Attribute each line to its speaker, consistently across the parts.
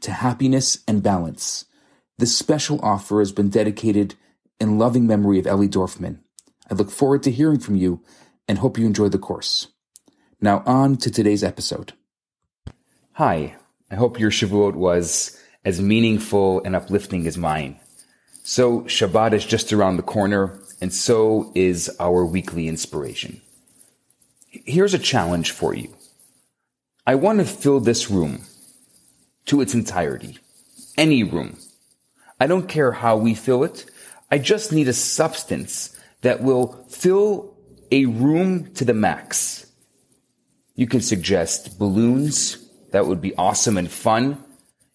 Speaker 1: to happiness and balance. This special offer has been dedicated in loving memory of Ellie Dorfman. I look forward to hearing from you and hope you enjoy the course. Now on to today's episode.
Speaker 2: Hi, I hope your Shavuot was as meaningful and uplifting as mine. So Shabbat is just around the corner and so is our weekly inspiration. Here's a challenge for you. I want to fill this room to its entirety. Any room. I don't care how we fill it. I just need a substance that will fill a room to the max. You can suggest balloons. That would be awesome and fun.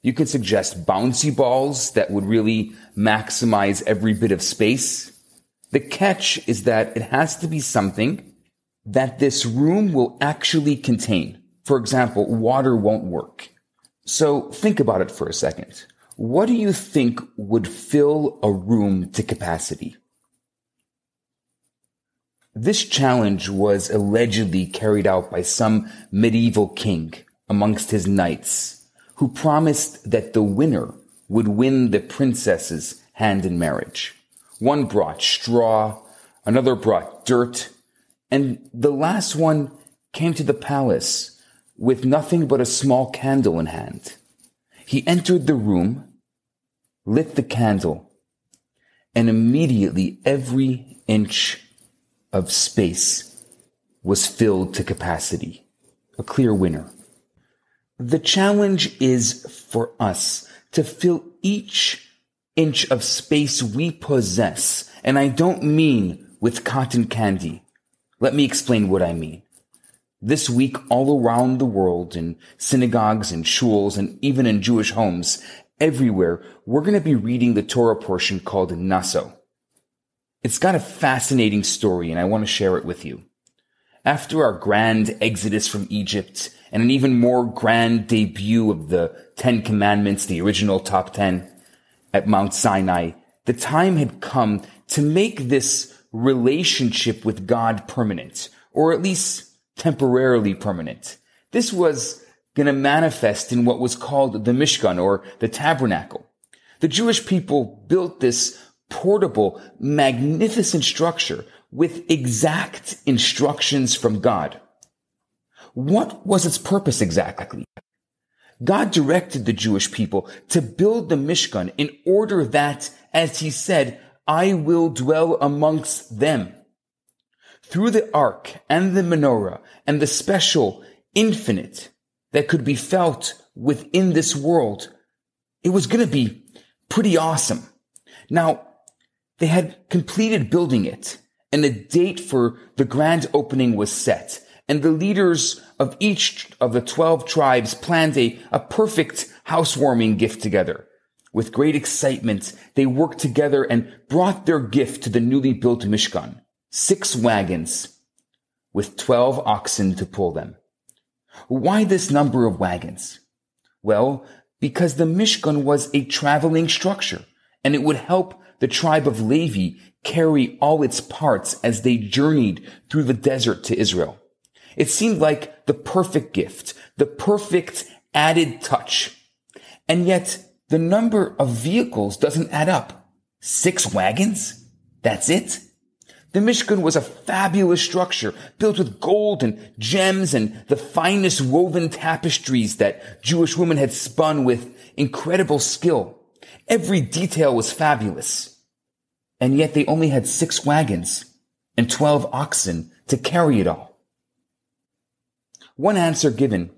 Speaker 2: You can suggest bouncy balls that would really maximize every bit of space. The catch is that it has to be something that this room will actually contain. For example, water won't work. So think about it for a second. What do you think would fill a room to capacity? This challenge was allegedly carried out by some medieval king amongst his knights who promised that the winner would win the princess's hand in marriage. One brought straw, another brought dirt, and the last one came to the palace with nothing but a small candle in hand. He entered the room, lit the candle, and immediately every inch of space was filled to capacity. A clear winner. The challenge is for us to fill each inch of space we possess. And I don't mean with cotton candy. Let me explain what I mean. This week, all around the world, in synagogues and shuls, and even in Jewish homes, everywhere, we're going to be reading the Torah portion called Naso. It's got a fascinating story, and I want to share it with you. After our grand exodus from Egypt, and an even more grand debut of the Ten Commandments, the original top ten, at Mount Sinai, the time had come to make this relationship with God permanent, or at least temporarily permanent. This was going to manifest in what was called the Mishkan or the tabernacle. The Jewish people built this portable, magnificent structure with exact instructions from God. What was its purpose exactly? God directed the Jewish people to build the Mishkan in order that, as he said, I will dwell amongst them through the ark and the menorah and the special infinite that could be felt within this world, it was going to be pretty awesome. Now, they had completed building it and a date for the grand opening was set. And the leaders of each of the 12 tribes planned a, a perfect housewarming gift together. With great excitement, they worked together and brought their gift to the newly built Mishkan six wagons with 12 oxen to pull them. Why this number of wagons? Well, because the Mishkan was a traveling structure and it would help the tribe of Levi carry all its parts as they journeyed through the desert to Israel. It seemed like the perfect gift, the perfect added touch. And yet the number of vehicles doesn't add up. Six wagons? That's it? The Mishkan was a fabulous structure built with gold and gems and the finest woven tapestries that Jewish women had spun with incredible skill. Every detail was fabulous. And yet they only had six wagons and 12 oxen to carry it all. One answer given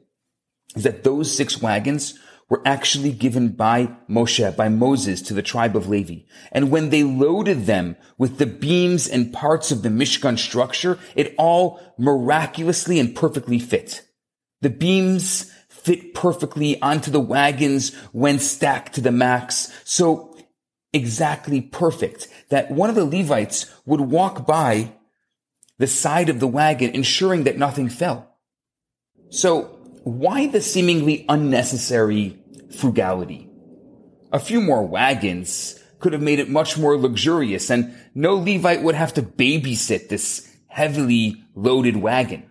Speaker 2: is that those six wagons were actually given by Moshe, by Moses to the tribe of Levi. And when they loaded them with the beams and parts of the Mishkan structure, it all miraculously and perfectly fit. The beams fit perfectly onto the wagons when stacked to the max. So exactly perfect that one of the Levites would walk by the side of the wagon, ensuring that nothing fell. So why the seemingly unnecessary frugality? A few more wagons could have made it much more luxurious and no Levite would have to babysit this heavily loaded wagon.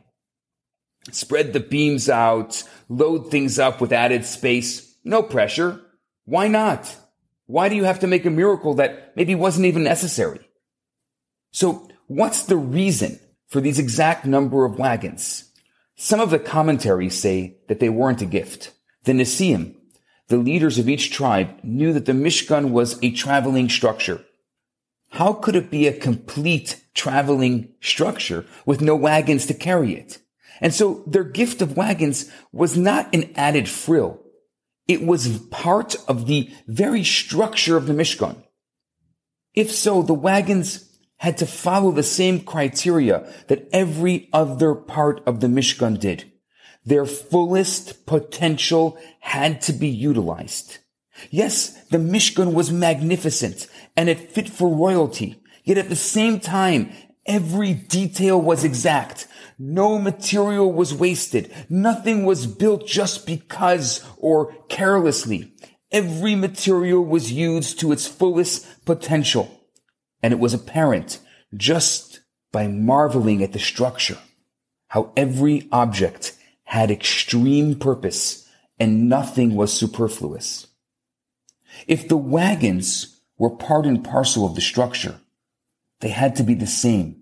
Speaker 2: Spread the beams out, load things up with added space. No pressure. Why not? Why do you have to make a miracle that maybe wasn't even necessary? So what's the reason for these exact number of wagons? Some of the commentaries say that they weren't a gift. The Nesiim, the leaders of each tribe, knew that the Mishkan was a traveling structure. How could it be a complete traveling structure with no wagons to carry it? And so their gift of wagons was not an added frill. It was part of the very structure of the Mishkan. If so, the wagons had to follow the same criteria that every other part of the Mishkan did. Their fullest potential had to be utilized. Yes, the Mishkan was magnificent and it fit for royalty. Yet at the same time, every detail was exact. No material was wasted. Nothing was built just because or carelessly. Every material was used to its fullest potential. And it was apparent just by marveling at the structure, how every object had extreme purpose and nothing was superfluous. If the wagons were part and parcel of the structure, they had to be the same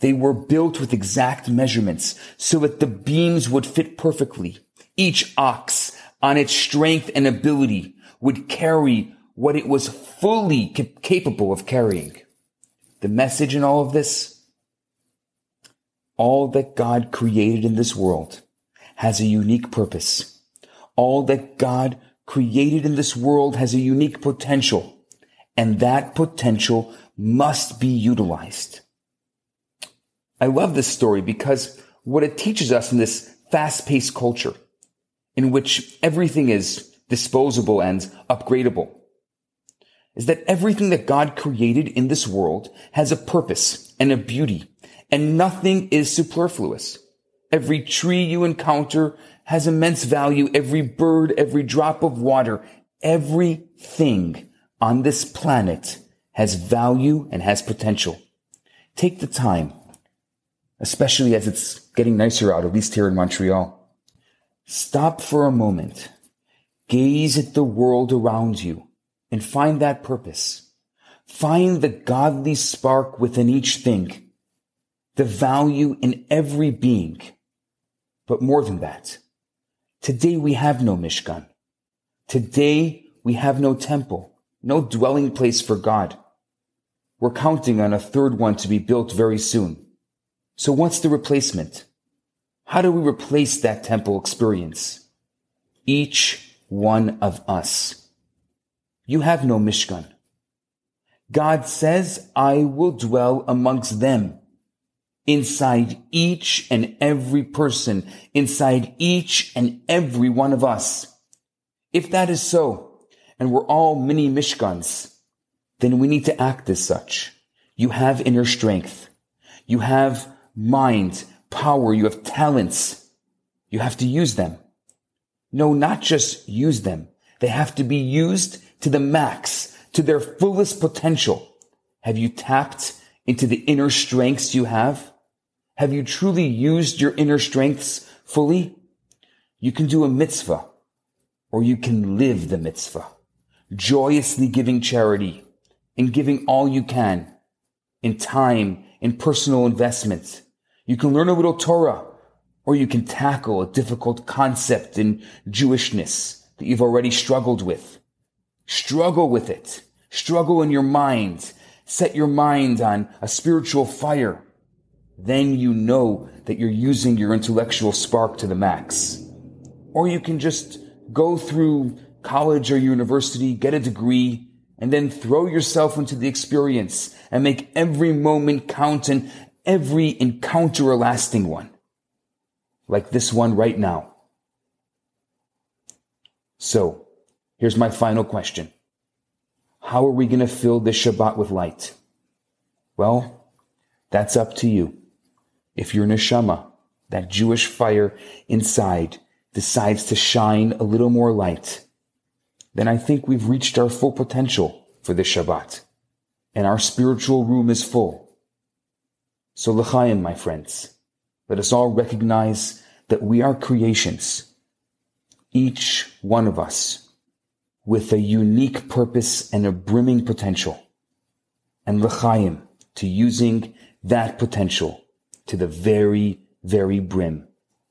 Speaker 2: they were built with exact measurements so that the beams would fit perfectly. Each ox on its strength and ability would carry what it was fully capable of carrying. The message in all of this? All that God created in this world has a unique purpose. All that God created in this world has a unique potential, and that potential must be utilized. I love this story because what it teaches us in this fast paced culture in which everything is disposable and upgradable is that everything that God created in this world has a purpose and a beauty and nothing is superfluous. Every tree you encounter has immense value. Every bird, every drop of water, everything on this planet has value and has potential. Take the time especially as it's getting nicer out, at least here in Montreal. Stop for a moment, gaze at the world around you, and find that purpose. Find the godly spark within each thing, the value in every being. But more than that, today we have no Mishkan. Today we have no temple, no dwelling place for God. We're counting on a third one to be built very soon. So what's the replacement? How do we replace that temple experience? Each one of us. You have no Mishkan. God says, I will dwell amongst them. Inside each and every person, inside each and every one of us. If that is so, and we're all mini Mishkans, then we need to act as such. You have inner strength. You have mind, power, you have talents. You have to use them. No, not just use them. They have to be used to the max, to their fullest potential. Have you tapped into the inner strengths you have? Have you truly used your inner strengths fully? You can do a mitzvah or you can live the mitzvah, joyously giving charity and giving all you can in time, in personal investment, you can learn a little Torah, or you can tackle a difficult concept in Jewishness that you've already struggled with. Struggle with it. Struggle in your mind. Set your mind on a spiritual fire. Then you know that you're using your intellectual spark to the max. Or you can just go through college or university, get a degree, and then throw yourself into the experience and make every moment count and every encounter a lasting one, like this one right now. So, here's my final question. How are we going to fill this Shabbat with light? Well, that's up to you. If your neshama, that Jewish fire inside, decides to shine a little more light, then I think we've reached our full potential for this Shabbat. And our spiritual room is full. So l'chaim, my friends, let us all recognize that we are creations, each one of us with a unique purpose and a brimming potential. And l'chaim to using that potential to the very, very brim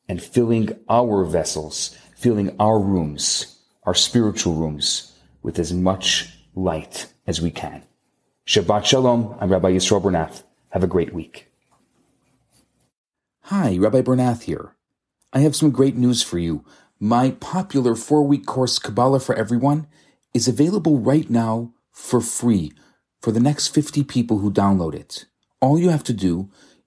Speaker 2: and filling our vessels, filling our rooms, our spiritual rooms with as much light as we can. Shabbat Shalom. I'm Rabbi Yisroel Bernath. Have a great week.
Speaker 1: Hi, Rabbi Bernath here. I have some great news for you. My popular four week course, Kabbalah for Everyone, is available right now for free for the next 50 people who download it. All you have to do